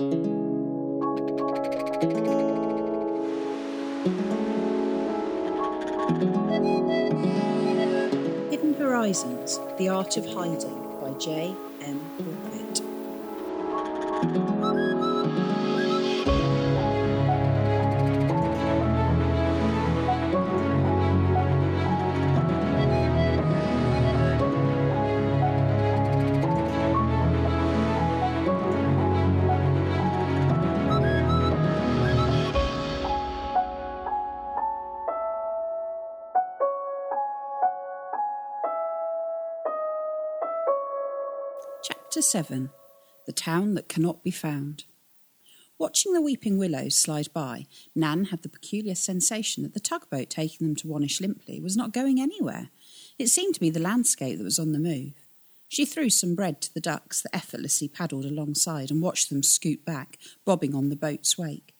Hidden Horizons The Art of Hiding by J. M. Pulpit. 7 The Town That Cannot Be Found. Watching the weeping willows slide by, Nan had the peculiar sensation that the tugboat taking them to Wannish Limply was not going anywhere. It seemed to be the landscape that was on the move. She threw some bread to the ducks that effortlessly paddled alongside and watched them scoot back, bobbing on the boat's wake.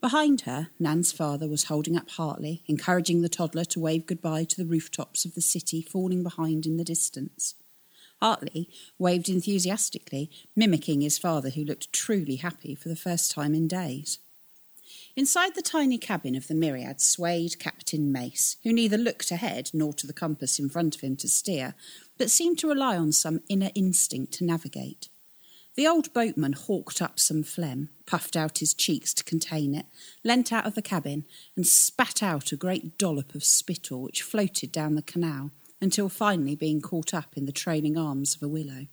Behind her, Nan's father was holding up Hartley, encouraging the toddler to wave goodbye to the rooftops of the city falling behind in the distance. Hartley waved enthusiastically, mimicking his father, who looked truly happy for the first time in days. Inside the tiny cabin of the Myriad swayed Captain Mace, who neither looked ahead nor to the compass in front of him to steer, but seemed to rely on some inner instinct to navigate. The old boatman hawked up some phlegm, puffed out his cheeks to contain it, leant out of the cabin, and spat out a great dollop of spittle which floated down the canal until finally being caught up in the trailing arms of a willow.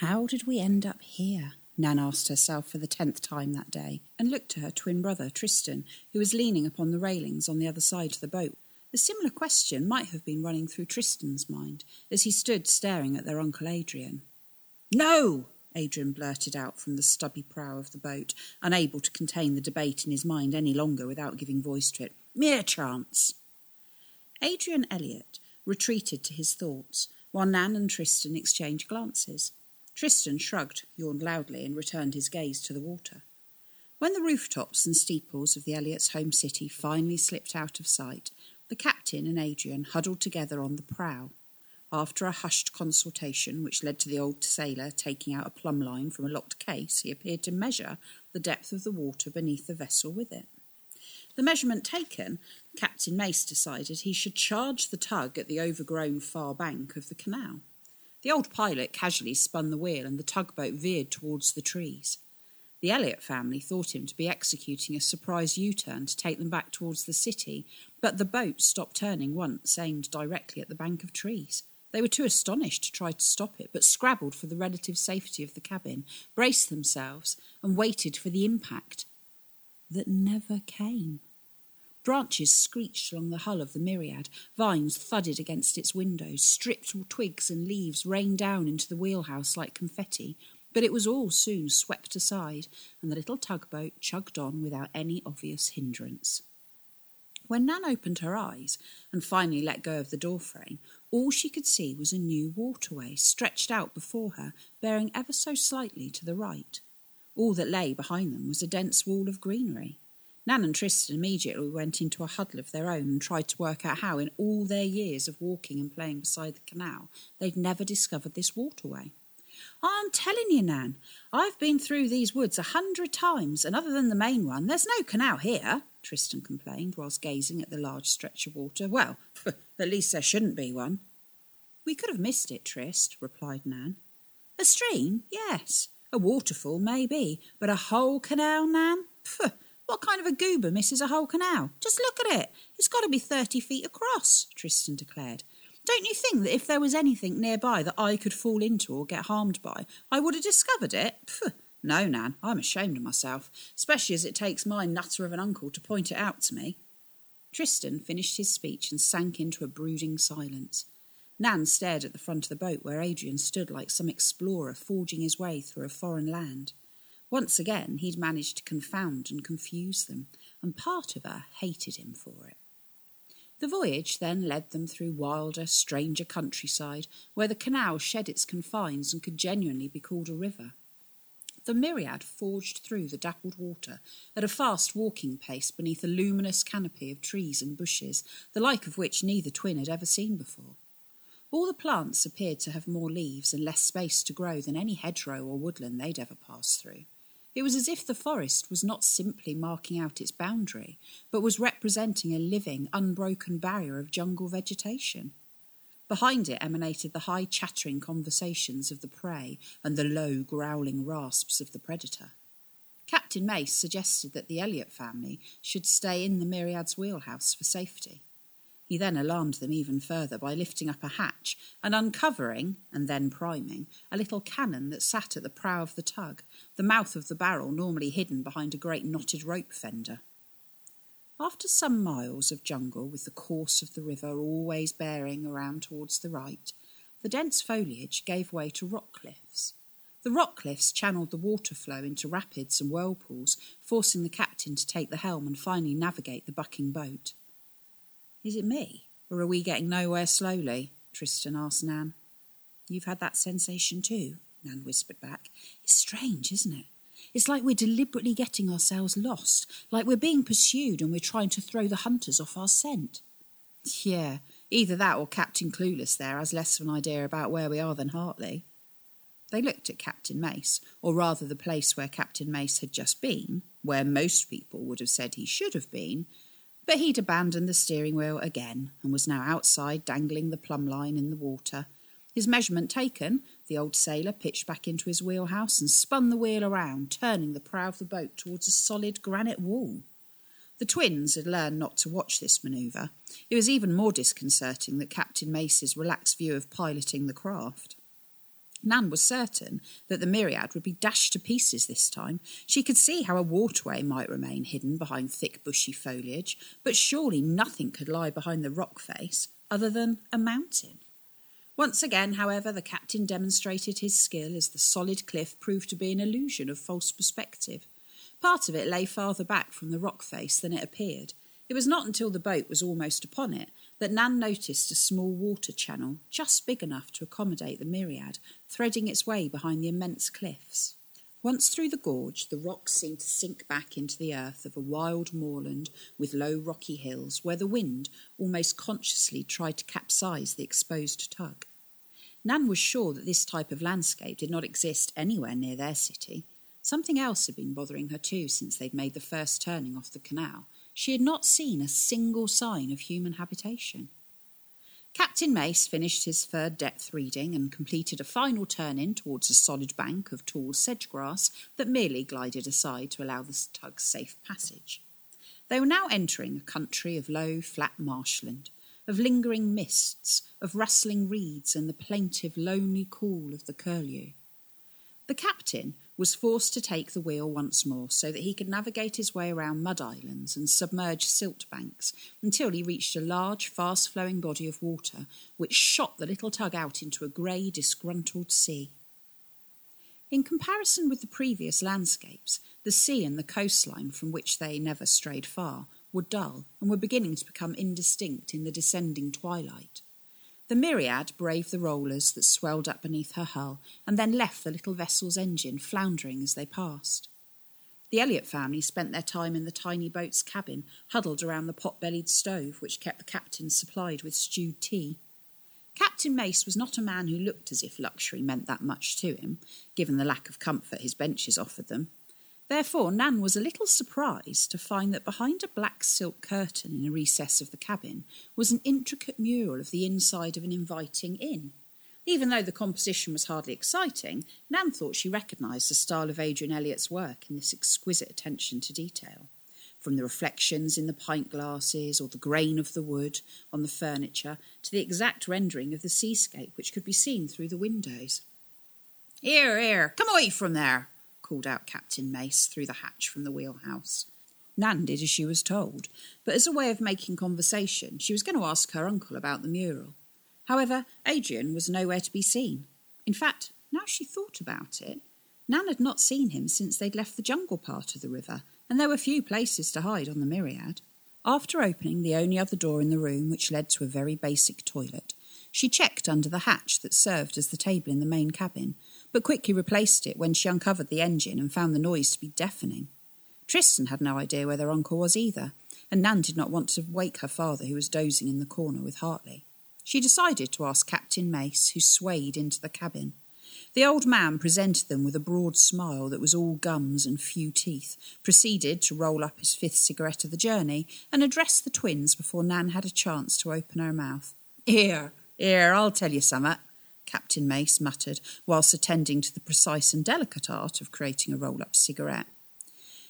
How did we end up here? Nan asked herself for the tenth time that day, and looked to her twin brother, Tristan, who was leaning upon the railings on the other side of the boat. A similar question might have been running through Tristan's mind as he stood staring at their Uncle Adrian. No! Adrian blurted out from the stubby prow of the boat, unable to contain the debate in his mind any longer without giving voice to it. Mere chance! Adrian Elliot retreated to his thoughts, while Nan and Tristan exchanged glances. Tristan shrugged, yawned loudly, and returned his gaze to the water. When the rooftops and steeples of the Elliots' home city finally slipped out of sight, the captain and Adrian huddled together on the prow. After a hushed consultation, which led to the old sailor taking out a plumb line from a locked case, he appeared to measure the depth of the water beneath the vessel with it. The measurement taken, Captain Mace decided he should charge the tug at the overgrown far bank of the canal. The old pilot casually spun the wheel and the tugboat veered towards the trees. The Elliot family thought him to be executing a surprise U turn to take them back towards the city, but the boat stopped turning once, aimed directly at the bank of trees. They were too astonished to try to stop it, but scrabbled for the relative safety of the cabin, braced themselves, and waited for the impact that never came. Branches screeched along the hull of the myriad, vines thudded against its windows, stripped twigs and leaves rained down into the wheelhouse like confetti, but it was all soon swept aside, and the little tugboat chugged on without any obvious hindrance. When Nan opened her eyes and finally let go of the doorframe, all she could see was a new waterway stretched out before her, bearing ever so slightly to the right. All that lay behind them was a dense wall of greenery. Nan and Tristan immediately went into a huddle of their own and tried to work out how, in all their years of walking and playing beside the canal, they'd never discovered this waterway. I'm telling you, Nan, I've been through these woods a hundred times, and other than the main one, there's no canal here, Tristan complained whilst gazing at the large stretch of water. Well, at least there shouldn't be one. We could have missed it, Trist, replied Nan. A stream? Yes. A waterfall, maybe. But a whole canal, Nan? Pfft, what kind of a goober misses a whole canal? Just look at it. It's got to be thirty feet across, Tristan declared. Don't you think that if there was anything nearby that I could fall into or get harmed by, I would have discovered it? Pfft. No, Nan, I'm ashamed of myself, especially as it takes my nutter of an uncle to point it out to me. Tristan finished his speech and sank into a brooding silence. Nan stared at the front of the boat where Adrian stood like some explorer forging his way through a foreign land. Once again, he'd managed to confound and confuse them, and part of her hated him for it. The voyage then led them through wilder, stranger countryside, where the canal shed its confines and could genuinely be called a river. The myriad forged through the dappled water at a fast walking pace beneath a luminous canopy of trees and bushes, the like of which neither twin had ever seen before. All the plants appeared to have more leaves and less space to grow than any hedgerow or woodland they'd ever passed through. It was as if the forest was not simply marking out its boundary, but was representing a living, unbroken barrier of jungle vegetation. Behind it emanated the high chattering conversations of the prey and the low growling rasps of the predator. Captain Mace suggested that the Elliot family should stay in the Myriad's wheelhouse for safety. He then alarmed them even further by lifting up a hatch and uncovering, and then priming, a little cannon that sat at the prow of the tug, the mouth of the barrel normally hidden behind a great knotted rope fender. After some miles of jungle, with the course of the river always bearing around towards the right, the dense foliage gave way to rock cliffs. The rock cliffs channeled the water flow into rapids and whirlpools, forcing the captain to take the helm and finally navigate the bucking boat. Is it me, or are we getting nowhere slowly? Tristan asked Nan. You've had that sensation too, Nan whispered back. It's strange, isn't it? It's like we're deliberately getting ourselves lost, like we're being pursued and we're trying to throw the hunters off our scent. Yeah, either that or Captain Clueless there has less of an idea about where we are than Hartley. They looked at Captain Mace, or rather the place where Captain Mace had just been, where most people would have said he should have been, but he'd abandoned the steering wheel again and was now outside dangling the plumb line in the water, his measurement taken, the old sailor pitched back into his wheelhouse and spun the wheel around, turning the prow of the boat towards a solid granite wall. The twins had learned not to watch this manoeuvre. It was even more disconcerting that Captain Mace's relaxed view of piloting the craft. Nan was certain that the Myriad would be dashed to pieces this time. She could see how a waterway might remain hidden behind thick bushy foliage, but surely nothing could lie behind the rock face other than a mountain. Once again, however, the captain demonstrated his skill as the solid cliff proved to be an illusion of false perspective. Part of it lay farther back from the rock face than it appeared. It was not until the boat was almost upon it that Nan noticed a small water channel, just big enough to accommodate the myriad, threading its way behind the immense cliffs. Once through the gorge, the rocks seemed to sink back into the earth of a wild moorland with low rocky hills, where the wind almost consciously tried to capsize the exposed tug. Nan was sure that this type of landscape did not exist anywhere near their city. Something else had been bothering her too since they'd made the first turning off the canal. She had not seen a single sign of human habitation. Captain Mace finished his third depth reading and completed a final turn in towards a solid bank of tall sedge grass that merely glided aside to allow the tug's safe passage. They were now entering a country of low, flat marshland, of lingering mists, of rustling reeds and the plaintive, lonely call of the curlew. The captain was forced to take the wheel once more so that he could navigate his way around mud islands and submerged silt banks until he reached a large, fast flowing body of water which shot the little tug out into a grey, disgruntled sea. In comparison with the previous landscapes, the sea and the coastline from which they never strayed far were dull and were beginning to become indistinct in the descending twilight. The Myriad braved the rollers that swelled up beneath her hull and then left the little vessel's engine floundering as they passed. The Elliot family spent their time in the tiny boat's cabin, huddled around the pot bellied stove which kept the captain supplied with stewed tea. Captain Mace was not a man who looked as if luxury meant that much to him, given the lack of comfort his benches offered them, Therefore, Nan was a little surprised to find that behind a black silk curtain in a recess of the cabin was an intricate mural of the inside of an inviting inn. Even though the composition was hardly exciting, Nan thought she recognised the style of Adrian Elliot's work in this exquisite attention to detail. From the reflections in the pint glasses or the grain of the wood on the furniture to the exact rendering of the seascape which could be seen through the windows. Here, here, come away from there, called out Captain Mace through the hatch from the wheelhouse. Nan did as she was told, but as a way of making conversation, she was going to ask her uncle about the mural. However, Adrian was nowhere to be seen. In fact, now she thought about it, Nan had not seen him since they'd left the jungle part of the river, and there were few places to hide on the Myriad. After opening the only other door in the room, which led to a very basic toilet, she checked under the hatch that served as the table in the main cabin, but quickly replaced it when she uncovered the engine and found the noise to be deafening. Tristan had no idea where their uncle was either, and Nan did not want to wake her father, who was dozing in the corner with Hartley. She decided to ask Captain Mace, who swayed into the cabin. The old man presented them with a broad smile that was all gums and few teeth, proceeded to roll up his fifth cigarette of the journey, and addressed the twins before Nan had a chance to open her mouth. Here, here, I'll tell you summat, Captain Mace muttered, whilst attending to the precise and delicate art of creating a roll up cigarette.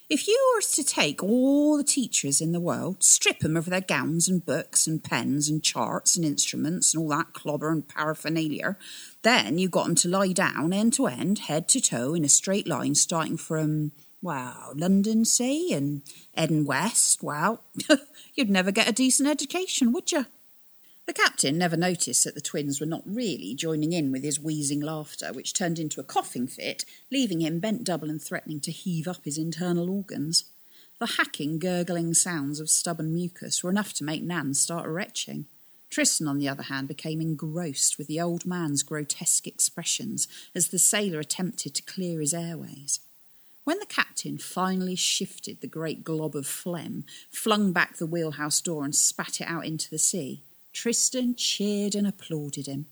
If you were to take all the teachers in the world, strip 'em of their gowns and books and pens and charts and instruments and all that clobber and paraphernalia, then you got 'em to lie down end to end, head to toe, in a straight line, starting from, well, London, say, and heading west, well, you'd never get a decent education, would you? The captain never noticed that the twins were not really joining in with his wheezing laughter, which turned into a coughing fit, leaving him bent double and threatening to heave up his internal organs. The hacking, gurgling sounds of stubborn mucus were enough to make Nan start retching. Tristan, on the other hand, became engrossed with the old man's grotesque expressions as the sailor attempted to clear his airways. When the captain finally shifted the great glob of phlegm, flung back the wheelhouse door, and spat it out into the sea, Tristan cheered and applauded him.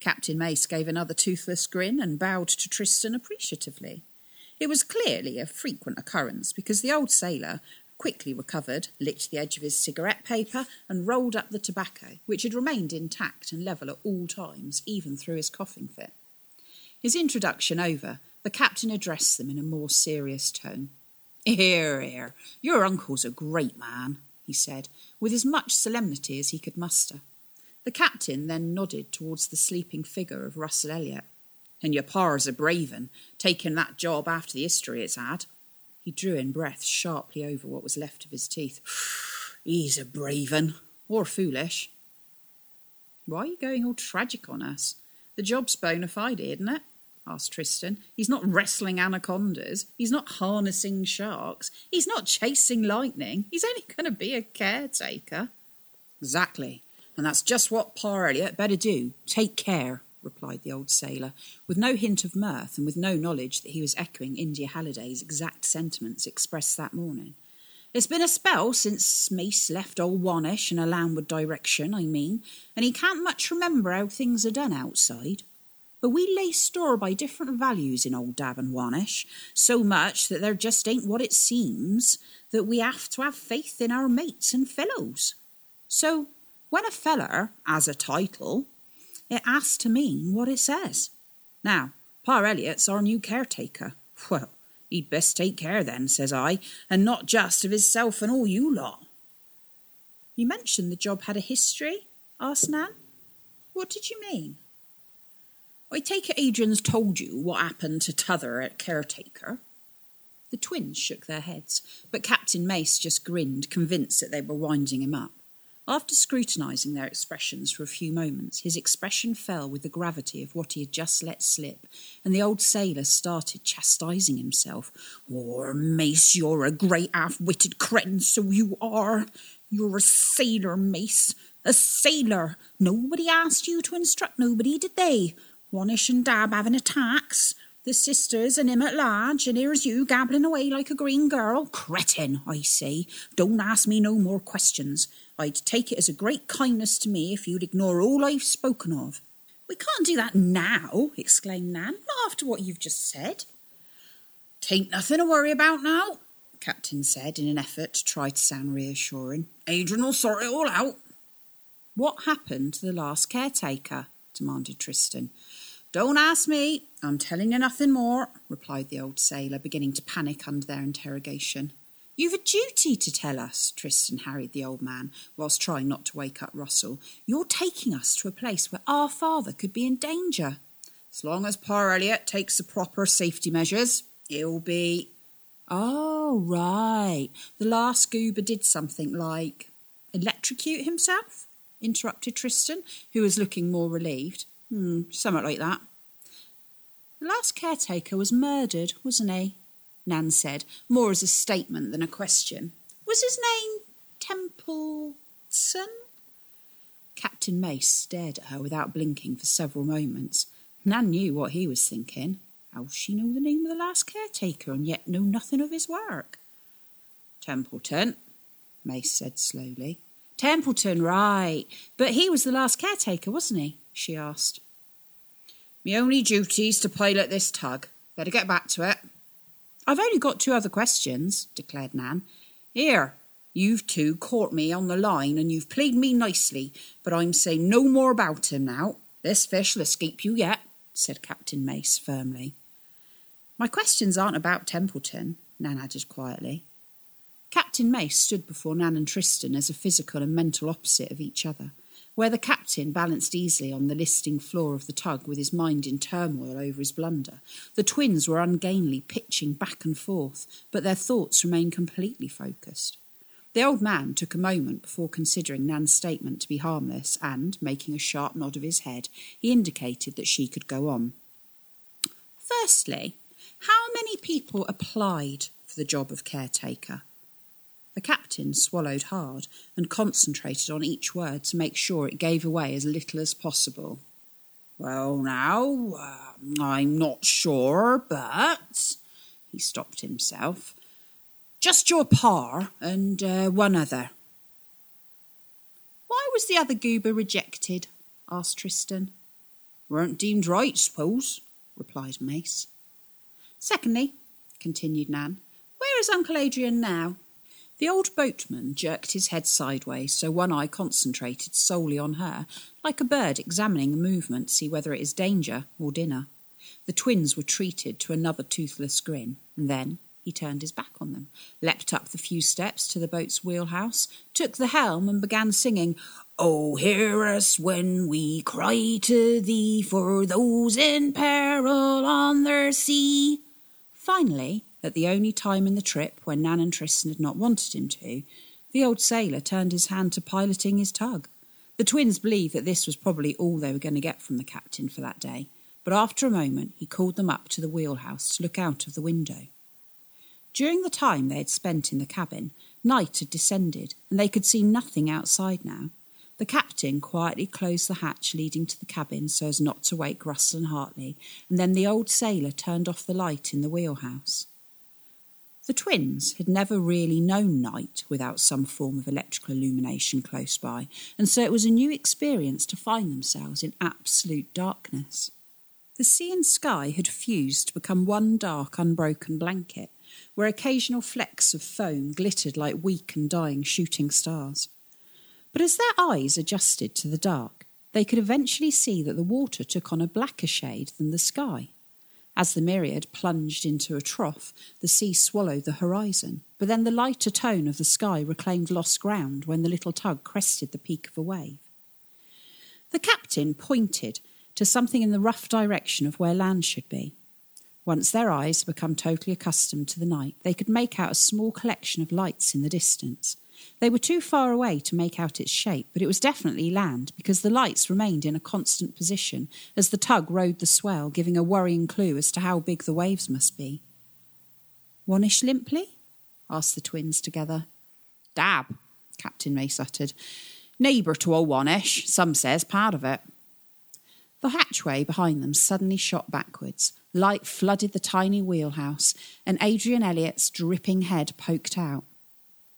Captain Mace gave another toothless grin and bowed to Tristan appreciatively. It was clearly a frequent occurrence because the old sailor quickly recovered, licked the edge of his cigarette paper, and rolled up the tobacco, which had remained intact and level at all times, even through his coughing fit. His introduction over, the captain addressed them in a more serious tone. Here, here, your uncle's a great man he said, with as much solemnity as he could muster. The captain then nodded towards the sleeping figure of Russell Elliot. And your pa's a brave un, taking that job after the history it's had. He drew in breath sharply over what was left of his teeth. He's a brave un, or foolish. Why are you going all tragic on us? The job's bona fide, isn't it? Asked Tristan. He's not wrestling anacondas. He's not harnessing sharks. He's not chasing lightning. He's only going to be a caretaker. Exactly. And that's just what Pa Elliot better do. Take care, replied the old sailor, with no hint of mirth and with no knowledge that he was echoing India Halliday's exact sentiments expressed that morning. It's been a spell since Mace left old Wannish in a landward direction, I mean, and he can't much remember how things are done outside. But we lay store by different values in old Dab and Wannish, so much that there just ain't what it seems that we have to have faith in our mates and fellows. So when a feller has a title, it has to mean what it says. Now, Pa Elliot's our new caretaker. Well, he'd best take care then, says I, and not just of hisself and all you lot. You mentioned the job had a history? asked Nan. What did you mean? I take it Adrian's told you what happened to T'other at Caretaker. The twins shook their heads, but Captain Mace just grinned, convinced that they were winding him up. After scrutinising their expressions for a few moments, his expression fell with the gravity of what he had just let slip, and the old sailor started chastising himself. Oh, Mace, you're a great half-witted cretin, so you are. You're a sailor, Mace, a sailor. Nobody asked you to instruct nobody, did they? Wannish and Dab having attacks, the sisters and him at large, and here's you gabbling away like a green girl. Cretin, I say. Don't ask me no more questions. I'd take it as a great kindness to me if you'd ignore all I've spoken of. We can't do that now, exclaimed Nan, not after what you've just said. Tain't nothing to worry about now, Captain said in an effort to try to sound reassuring. Adrian'll sort it all out. What happened to the last caretaker? demanded Tristan. Don't ask me. I'm telling you nothing more, replied the old sailor, beginning to panic under their interrogation. You've a duty to tell us, Tristan harried the old man, whilst trying not to wake up Russell. You're taking us to a place where our father could be in danger. As long as poor Elliot takes the proper safety measures, he'll be. Oh, right. The last goober did something like electrocute himself? interrupted Tristan, who was looking more relieved. Hmm, somewhat like that. The last caretaker was murdered, wasn't he? Nan said, more as a statement than a question. Was his name Templeton? Captain Mace stared at her without blinking for several moments. Nan knew what he was thinking. How'd she know the name of the last caretaker and yet know nothing of his work? Templeton, Mace said slowly. Templeton, right. But he was the last caretaker, wasn't he? She asked. My only duty's to pilot this tug. Better get back to it. I've only got two other questions, declared Nan. Here, you've two caught me on the line and you've played me nicely, but I'm saying no more about him now. This fish'll escape you yet, said Captain Mace firmly. My questions aren't about Templeton, Nan added quietly. Captain Mace stood before Nan and Tristan as a physical and mental opposite of each other, where the captain balanced easily on the listing floor of the tug with his mind in turmoil over his blunder. The twins were ungainly, pitching back and forth, but their thoughts remained completely focused. The old man took a moment before considering Nan's statement to be harmless, and, making a sharp nod of his head, he indicated that she could go on. Firstly, how many people applied for the job of caretaker? The captain swallowed hard and concentrated on each word to make sure it gave away as little as possible. Well, now, uh, I'm not sure, but. He stopped himself. Just your par and uh, one other. Why was the other goober rejected? asked Tristan. Weren't deemed right, suppose, replied Mace. Secondly, continued Nan, where is Uncle Adrian now? The old boatman jerked his head sideways so one eye concentrated solely on her, like a bird examining a movement to see whether it is danger or dinner. The twins were treated to another toothless grin, and then he turned his back on them, leapt up the few steps to the boat's wheelhouse, took the helm, and began singing, Oh, hear us when we cry to thee for those in peril on their sea. Finally, at the only time in the trip when Nan and Tristan had not wanted him to, the old sailor turned his hand to piloting his tug. The twins believed that this was probably all they were going to get from the captain for that day, but after a moment he called them up to the wheelhouse to look out of the window. During the time they had spent in the cabin, night had descended, and they could see nothing outside now. The captain quietly closed the hatch leading to the cabin so as not to wake Russell and Hartley, and then the old sailor turned off the light in the wheelhouse. The twins had never really known night without some form of electrical illumination close by, and so it was a new experience to find themselves in absolute darkness. The sea and sky had fused to become one dark, unbroken blanket, where occasional flecks of foam glittered like weak and dying shooting stars. But as their eyes adjusted to the dark, they could eventually see that the water took on a blacker shade than the sky. As the myriad plunged into a trough, the sea swallowed the horizon, but then the lighter tone of the sky reclaimed lost ground when the little tug crested the peak of a wave. The captain pointed to something in the rough direction of where land should be. Once their eyes had become totally accustomed to the night, they could make out a small collection of lights in the distance. They were too far away to make out its shape, but it was definitely land because the lights remained in a constant position as the tug rode the swell, giving a worrying clue as to how big the waves must be. Wannish Limply? asked the twins together. Dab, Captain Mace uttered. Neighbour to old Wannish, some says part of it. The hatchway behind them suddenly shot backwards. Light flooded the tiny wheelhouse, and Adrian Elliot's dripping head poked out.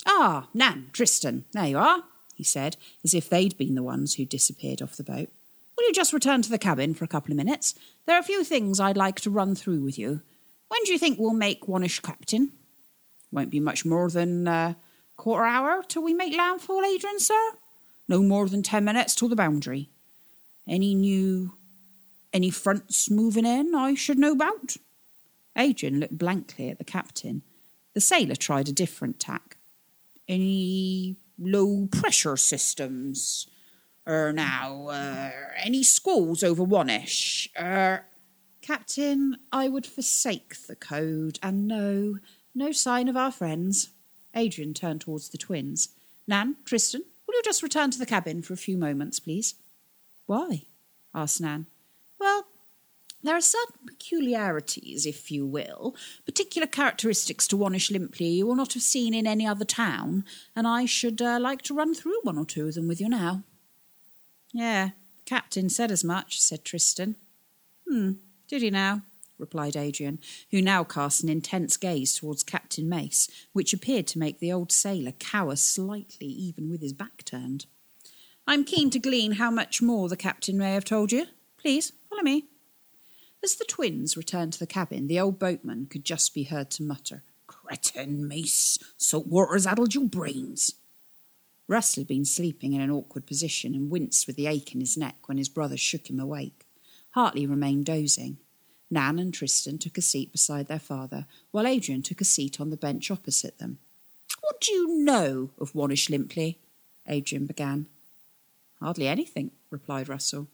Ah, Nan, Tristan, there you are, he said, as if they'd been the ones who'd disappeared off the boat. Will you just return to the cabin for a couple of minutes? There are a few things I'd like to run through with you. When do you think we'll make Wannish captain? Won't be much more than a uh, quarter hour till we make landfall, Adrian, sir. No more than ten minutes till the boundary. Any new, any fronts moving in I should know about? Adrian looked blankly at the captain. The sailor tried a different tack. Any low pressure systems? Er, now, uh, any squalls over Wannish? Er, Captain, I would forsake the code, and no, no sign of our friends. Adrian turned towards the twins. Nan, Tristan, will you just return to the cabin for a few moments, please? Why? asked Nan. Well, there are certain peculiarities, if you will, particular characteristics to Wannish Limply you will not have seen in any other town, and I should uh, like to run through one or two of them with you now. Yeah, the Captain said as much, said Tristan. Hmm, did he now? replied Adrian, who now cast an intense gaze towards Captain Mace, which appeared to make the old sailor cower slightly, even with his back turned. I'm keen to glean how much more the captain may have told you. Please, follow me. As the twins returned to the cabin, the old boatman could just be heard to mutter, Cretin, mace, salt water's addled your brains. Russell had been sleeping in an awkward position and winced with the ache in his neck when his brother shook him awake. Hartley remained dozing. Nan and Tristan took a seat beside their father, while Adrian took a seat on the bench opposite them. What do you know of Wannish Limply? Adrian began. Hardly anything, replied Russell.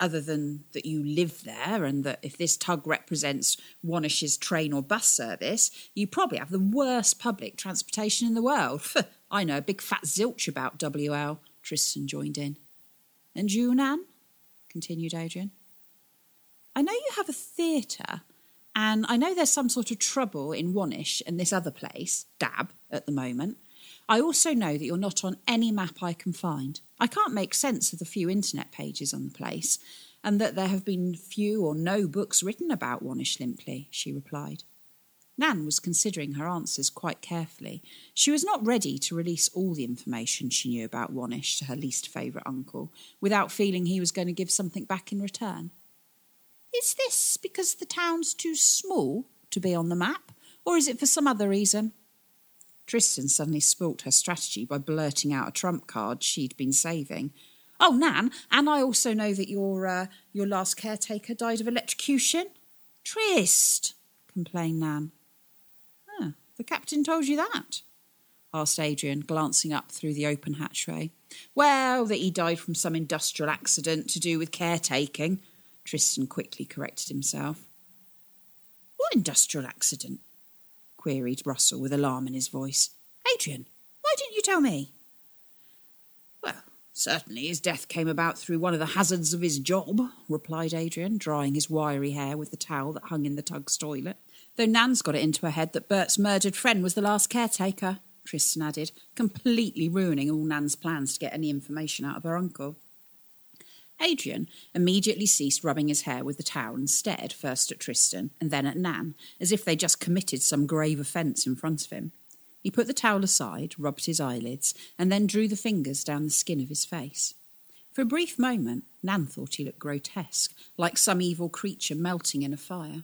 Other than that you live there and that if this tug represents Wannish's train or bus service, you probably have the worst public transportation in the world. I know a big fat zilch about WL, Tristan joined in. And you, Nan? continued Adrian. I know you have a theatre, and I know there's some sort of trouble in Wannish and this other place, Dab, at the moment. I also know that you're not on any map I can find. I can't make sense of the few internet pages on the place, and that there have been few or no books written about Wannish Limply, she replied. Nan was considering her answers quite carefully. She was not ready to release all the information she knew about Wannish to her least favourite uncle without feeling he was going to give something back in return. Is this because the town's too small to be on the map, or is it for some other reason? Tristan suddenly spoilt her strategy by blurting out a trump card she'd been saving. Oh, Nan, and I also know that your uh, your last caretaker died of electrocution. Trist, complained Nan. The captain told you that? asked Adrian, glancing up through the open hatchway. Well, that he died from some industrial accident to do with caretaking. Tristan quickly corrected himself. What industrial accident? Queried Russell with alarm in his voice. Adrian, why didn't you tell me? Well, certainly his death came about through one of the hazards of his job, replied Adrian, drying his wiry hair with the towel that hung in the tug's toilet. Though Nan's got it into her head that Bert's murdered friend was the last caretaker, Tristan added, completely ruining all Nan's plans to get any information out of her uncle. Adrian immediately ceased rubbing his hair with the towel and stared first at Tristan and then at Nan, as if they just committed some grave offence in front of him. He put the towel aside, rubbed his eyelids, and then drew the fingers down the skin of his face. For a brief moment, Nan thought he looked grotesque, like some evil creature melting in a fire.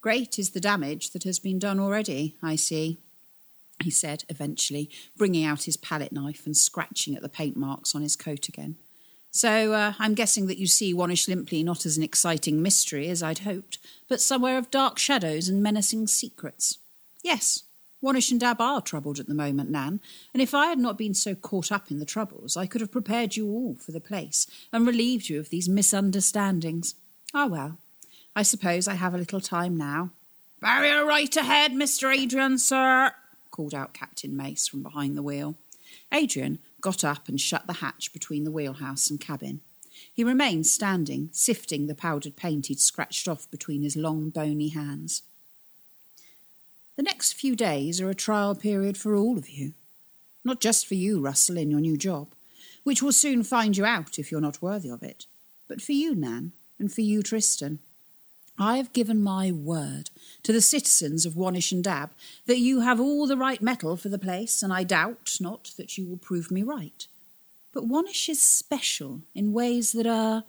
Great is the damage that has been done already, I see, he said eventually, bringing out his palette knife and scratching at the paint marks on his coat again. So uh, I'm guessing that you see Wannish Limply not as an exciting mystery as I'd hoped, but somewhere of dark shadows and menacing secrets. Yes, Wannish and Dab are troubled at the moment, Nan, and if I had not been so caught up in the troubles, I could have prepared you all for the place and relieved you of these misunderstandings. Ah, well, I suppose I have a little time now. Barrier right ahead, Mr. Adrian, sir, called out Captain Mace from behind the wheel. Adrian got up and shut the hatch between the wheelhouse and cabin. He remained standing, sifting the powdered paint he'd scratched off between his long, bony hands. The next few days are a trial period for all of you. Not just for you, Russell, in your new job, which will soon find you out if you're not worthy of it, but for you, Nan, and for you, Tristan. I have given my word to the citizens of Wannish and Dab that you have all the right metal for the place, and I doubt not that you will prove me right. But Wannish is special in ways that are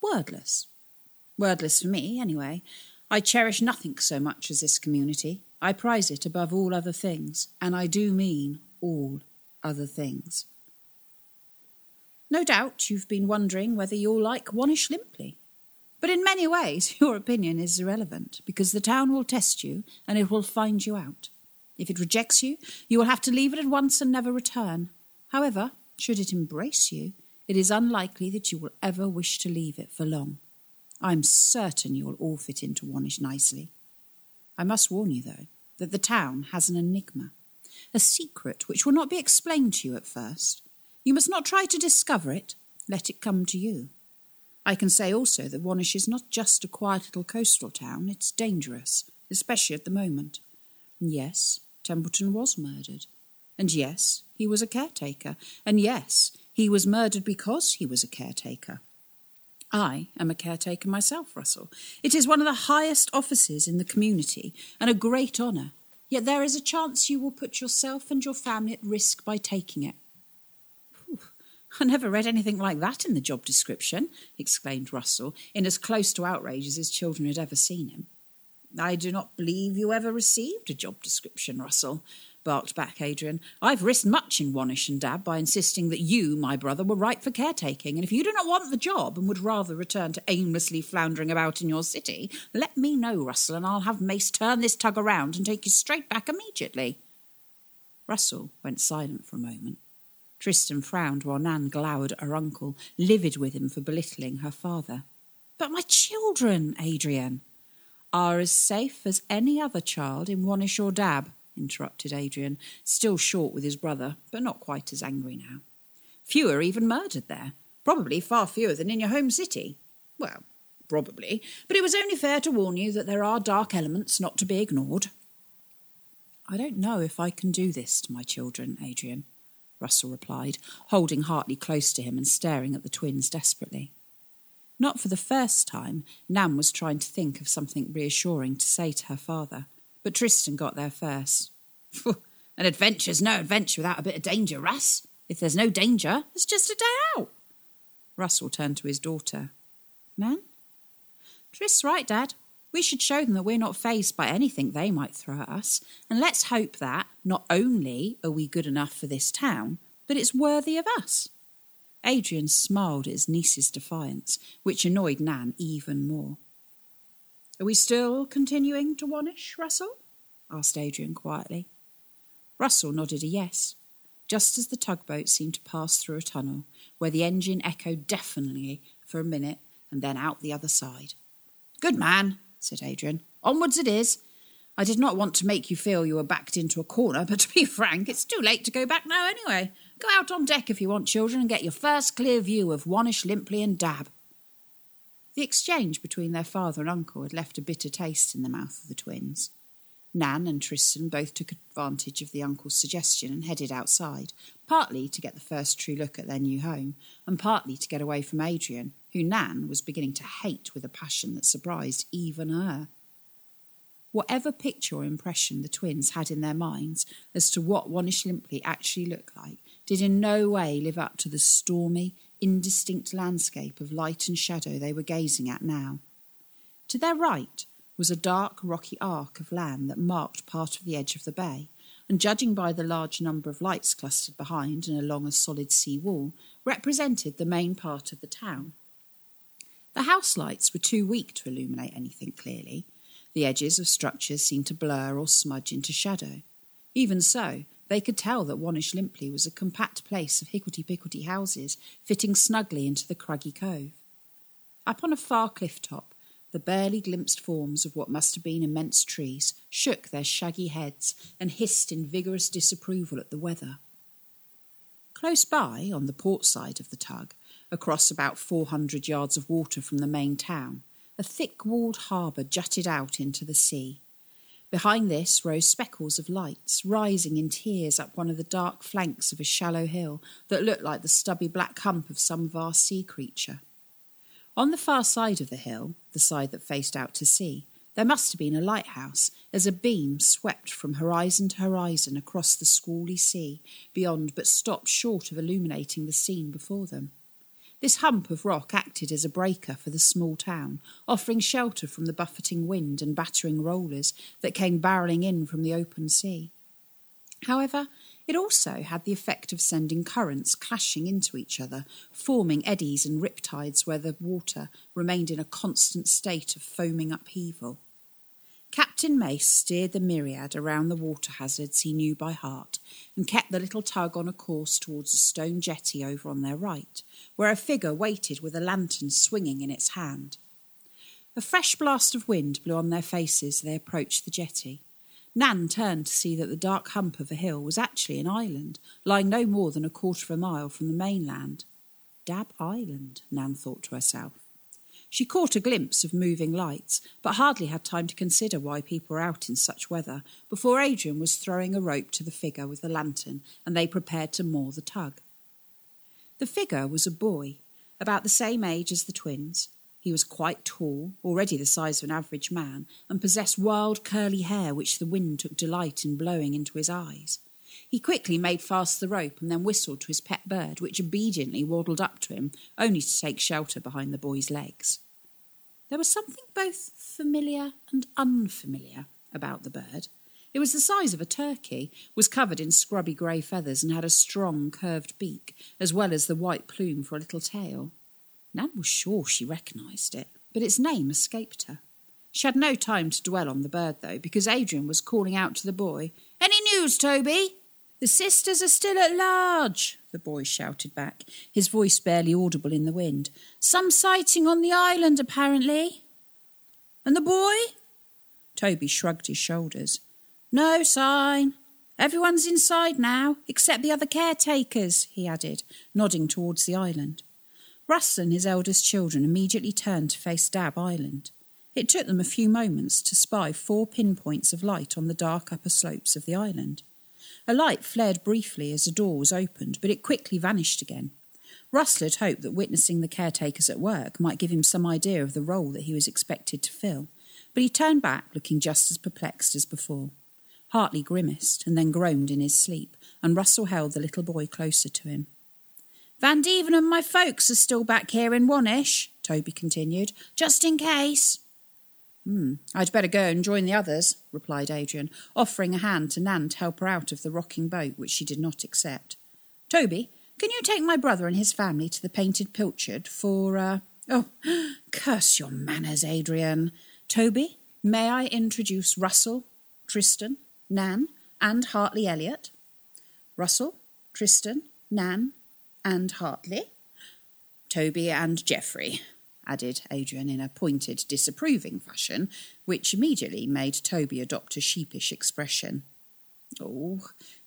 wordless. Wordless for me, anyway. I cherish nothing so much as this community. I prize it above all other things, and I do mean all other things. No doubt you've been wondering whether you'll like Wannish Limply. But in many ways, your opinion is irrelevant because the town will test you and it will find you out. If it rejects you, you will have to leave it at once and never return. However, should it embrace you, it is unlikely that you will ever wish to leave it for long. I am certain you will all fit into Wannish nicely. I must warn you, though, that the town has an enigma, a secret which will not be explained to you at first. You must not try to discover it, let it come to you. I can say also that Wannish is not just a quiet little coastal town, it's dangerous, especially at the moment. Yes, Templeton was murdered. And yes, he was a caretaker. And yes, he was murdered because he was a caretaker. I am a caretaker myself, Russell. It is one of the highest offices in the community and a great honour. Yet there is a chance you will put yourself and your family at risk by taking it. I never read anything like that in the job description, exclaimed Russell, in as close to outrage as his children had ever seen him. I do not believe you ever received a job description, Russell, barked back Adrian. I've risked much in Wannish and Dab by insisting that you, my brother, were right for caretaking, and if you do not want the job and would rather return to aimlessly floundering about in your city, let me know, Russell, and I'll have Mace turn this tug around and take you straight back immediately. Russell went silent for a moment. Tristan frowned while Nan glowered at her uncle, livid with him for belittling her father. But my children, Adrian, are as safe as any other child in Wannish or Dab, interrupted Adrian, still short with his brother, but not quite as angry now. Fewer even murdered there, probably far fewer than in your home city. Well, probably, but it was only fair to warn you that there are dark elements not to be ignored. I don't know if I can do this to my children, Adrian, Russell replied, holding Hartley close to him and staring at the twins desperately. Not for the first time, Nan was trying to think of something reassuring to say to her father, but Tristan got there first. An adventure's no adventure without a bit of danger, Russ. If there's no danger, it's just a day out. Russell turned to his daughter. Nan? Trist's right, Dad. We should show them that we're not fazed by anything they might throw at us, and let's hope that not only are we good enough for this town, but it's worthy of us. Adrian smiled at his niece's defiance, which annoyed Nan even more. Are we still continuing to Wannish, Russell? asked Adrian quietly. Russell nodded a yes, just as the tugboat seemed to pass through a tunnel where the engine echoed deafeningly for a minute and then out the other side. Good man, said Adrian. Onwards it is. I did not want to make you feel you were backed into a corner, but to be frank, it's too late to go back now anyway. Go out on deck if you want, children, and get your first clear view of Wannish, Limply, and Dab. The exchange between their father and uncle had left a bitter taste in the mouth of the twins. Nan and Tristan both took advantage of the uncle's suggestion and headed outside, partly to get the first true look at their new home, and partly to get away from Adrian, who Nan was beginning to hate with a passion that surprised even her. Whatever picture or impression the twins had in their minds as to what Wannish Limply actually looked like did in no way live up to the stormy, indistinct landscape of light and shadow they were gazing at now. To their right was a dark, rocky arc of land that marked part of the edge of the bay, and judging by the large number of lights clustered behind and along a solid sea wall, represented the main part of the town. The house lights were too weak to illuminate anything clearly. The edges of structures seemed to blur or smudge into shadow. Even so, they could tell that Wannish Limply was a compact place of hicklety-picklety houses fitting snugly into the craggy cove. Up on a far cliff top, the barely glimpsed forms of what must have been immense trees shook their shaggy heads and hissed in vigorous disapproval at the weather. Close by, on the port side of the tug, across about four hundred yards of water from the main town, a thick walled harbour jutted out into the sea. Behind this rose speckles of lights, rising in tiers up one of the dark flanks of a shallow hill that looked like the stubby black hump of some vast sea creature. On the far side of the hill, the side that faced out to sea, there must have been a lighthouse, as a beam swept from horizon to horizon across the squally sea beyond, but stopped short of illuminating the scene before them. This hump of rock acted as a breaker for the small town, offering shelter from the buffeting wind and battering rollers that came barrelling in from the open sea. However, it also had the effect of sending currents clashing into each other, forming eddies and riptides where the water remained in a constant state of foaming upheaval. Captain Mace steered the myriad around the water hazards he knew by heart and kept the little tug on a course towards a stone jetty over on their right, where a figure waited with a lantern swinging in its hand. A fresh blast of wind blew on their faces as they approached the jetty. Nan turned to see that the dark hump of a hill was actually an island, lying no more than a quarter of a mile from the mainland. Dab Island, Nan thought to herself. She caught a glimpse of moving lights, but hardly had time to consider why people were out in such weather before Adrian was throwing a rope to the figure with the lantern and they prepared to moor the tug. The figure was a boy, about the same age as the twins. He was quite tall, already the size of an average man, and possessed wild curly hair which the wind took delight in blowing into his eyes. He quickly made fast the rope and then whistled to his pet bird, which obediently waddled up to him, only to take shelter behind the boy's legs. There was something both familiar and unfamiliar about the bird. It was the size of a turkey, was covered in scrubby grey feathers, and had a strong curved beak, as well as the white plume for a little tail. Nan was sure she recognised it, but its name escaped her. She had no time to dwell on the bird, though, because Adrian was calling out to the boy, Any news, Toby? The sisters are still at large, the boy shouted back, his voice barely audible in the wind. Some sighting on the island, apparently. And the boy? Toby shrugged his shoulders. No sign. Everyone's inside now, except the other caretakers, he added, nodding towards the island. Russell and his eldest children immediately turned to face Dab Island. It took them a few moments to spy four pinpoints of light on the dark upper slopes of the island. A light flared briefly as a door was opened, but it quickly vanished again. Russell had hoped that witnessing the caretakers at work might give him some idea of the role that he was expected to fill, but he turned back looking just as perplexed as before. Hartley grimaced and then groaned in his sleep, and Russell held the little boy closer to him. Van Dieven and my folks are still back here in Wannish, Toby continued, just in case. Hmm, I'd better go and join the others, replied Adrian, offering a hand to Nan to help her out of the rocking boat, which she did not accept. Toby, can you take my brother and his family to the Painted Pilchard for, uh... Oh, curse your manners, Adrian. Toby, may I introduce Russell, Tristan, Nan, and Hartley Elliot? Russell, Tristan, Nan, and Hartley? Toby and Geoffrey added Adrian in a pointed, disapproving fashion, which immediately made Toby adopt a sheepish expression. Oh,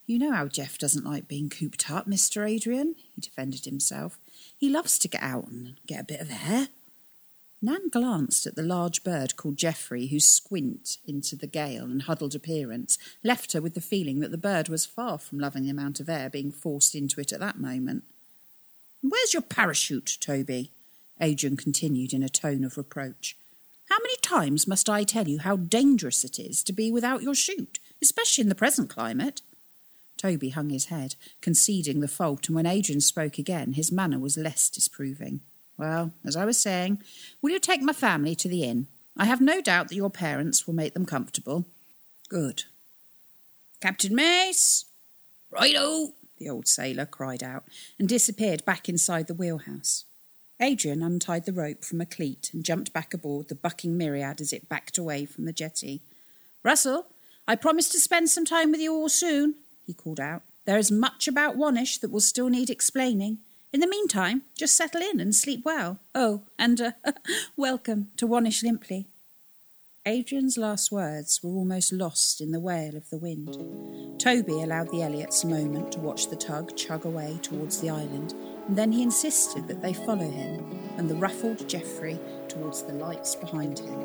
you know how Jeff doesn't like being cooped up, Mr. Adrian, he defended himself. He loves to get out and get a bit of air. Nan glanced at the large bird called Geoffrey, whose squint into the gale and huddled appearance left her with the feeling that the bird was far from loving the amount of air being forced into it at that moment. Where's your parachute, Toby? Adrian continued in a tone of reproach. How many times must I tell you how dangerous it is to be without your chute, especially in the present climate? Toby hung his head, conceding the fault, and when Adrian spoke again, his manner was less disproving. Well, as I was saying, will you take my family to the inn? I have no doubt that your parents will make them comfortable. Good. Captain Mace! Righto! The old sailor cried out, and disappeared back inside the wheelhouse. Adrian untied the rope from a cleat and jumped back aboard the bucking myriad as it backed away from the jetty. Russell, I promise to spend some time with you all soon, he called out. There is much about Wannish that will still need explaining. In the meantime, just settle in and sleep well. Oh, and uh, welcome to Wannish Limply. Adrian's last words were almost lost in the wail of the wind. Toby allowed the Elliots a moment to watch the tug chug away towards the island, and then he insisted that they follow him and the ruffled Geoffrey towards the lights behind him.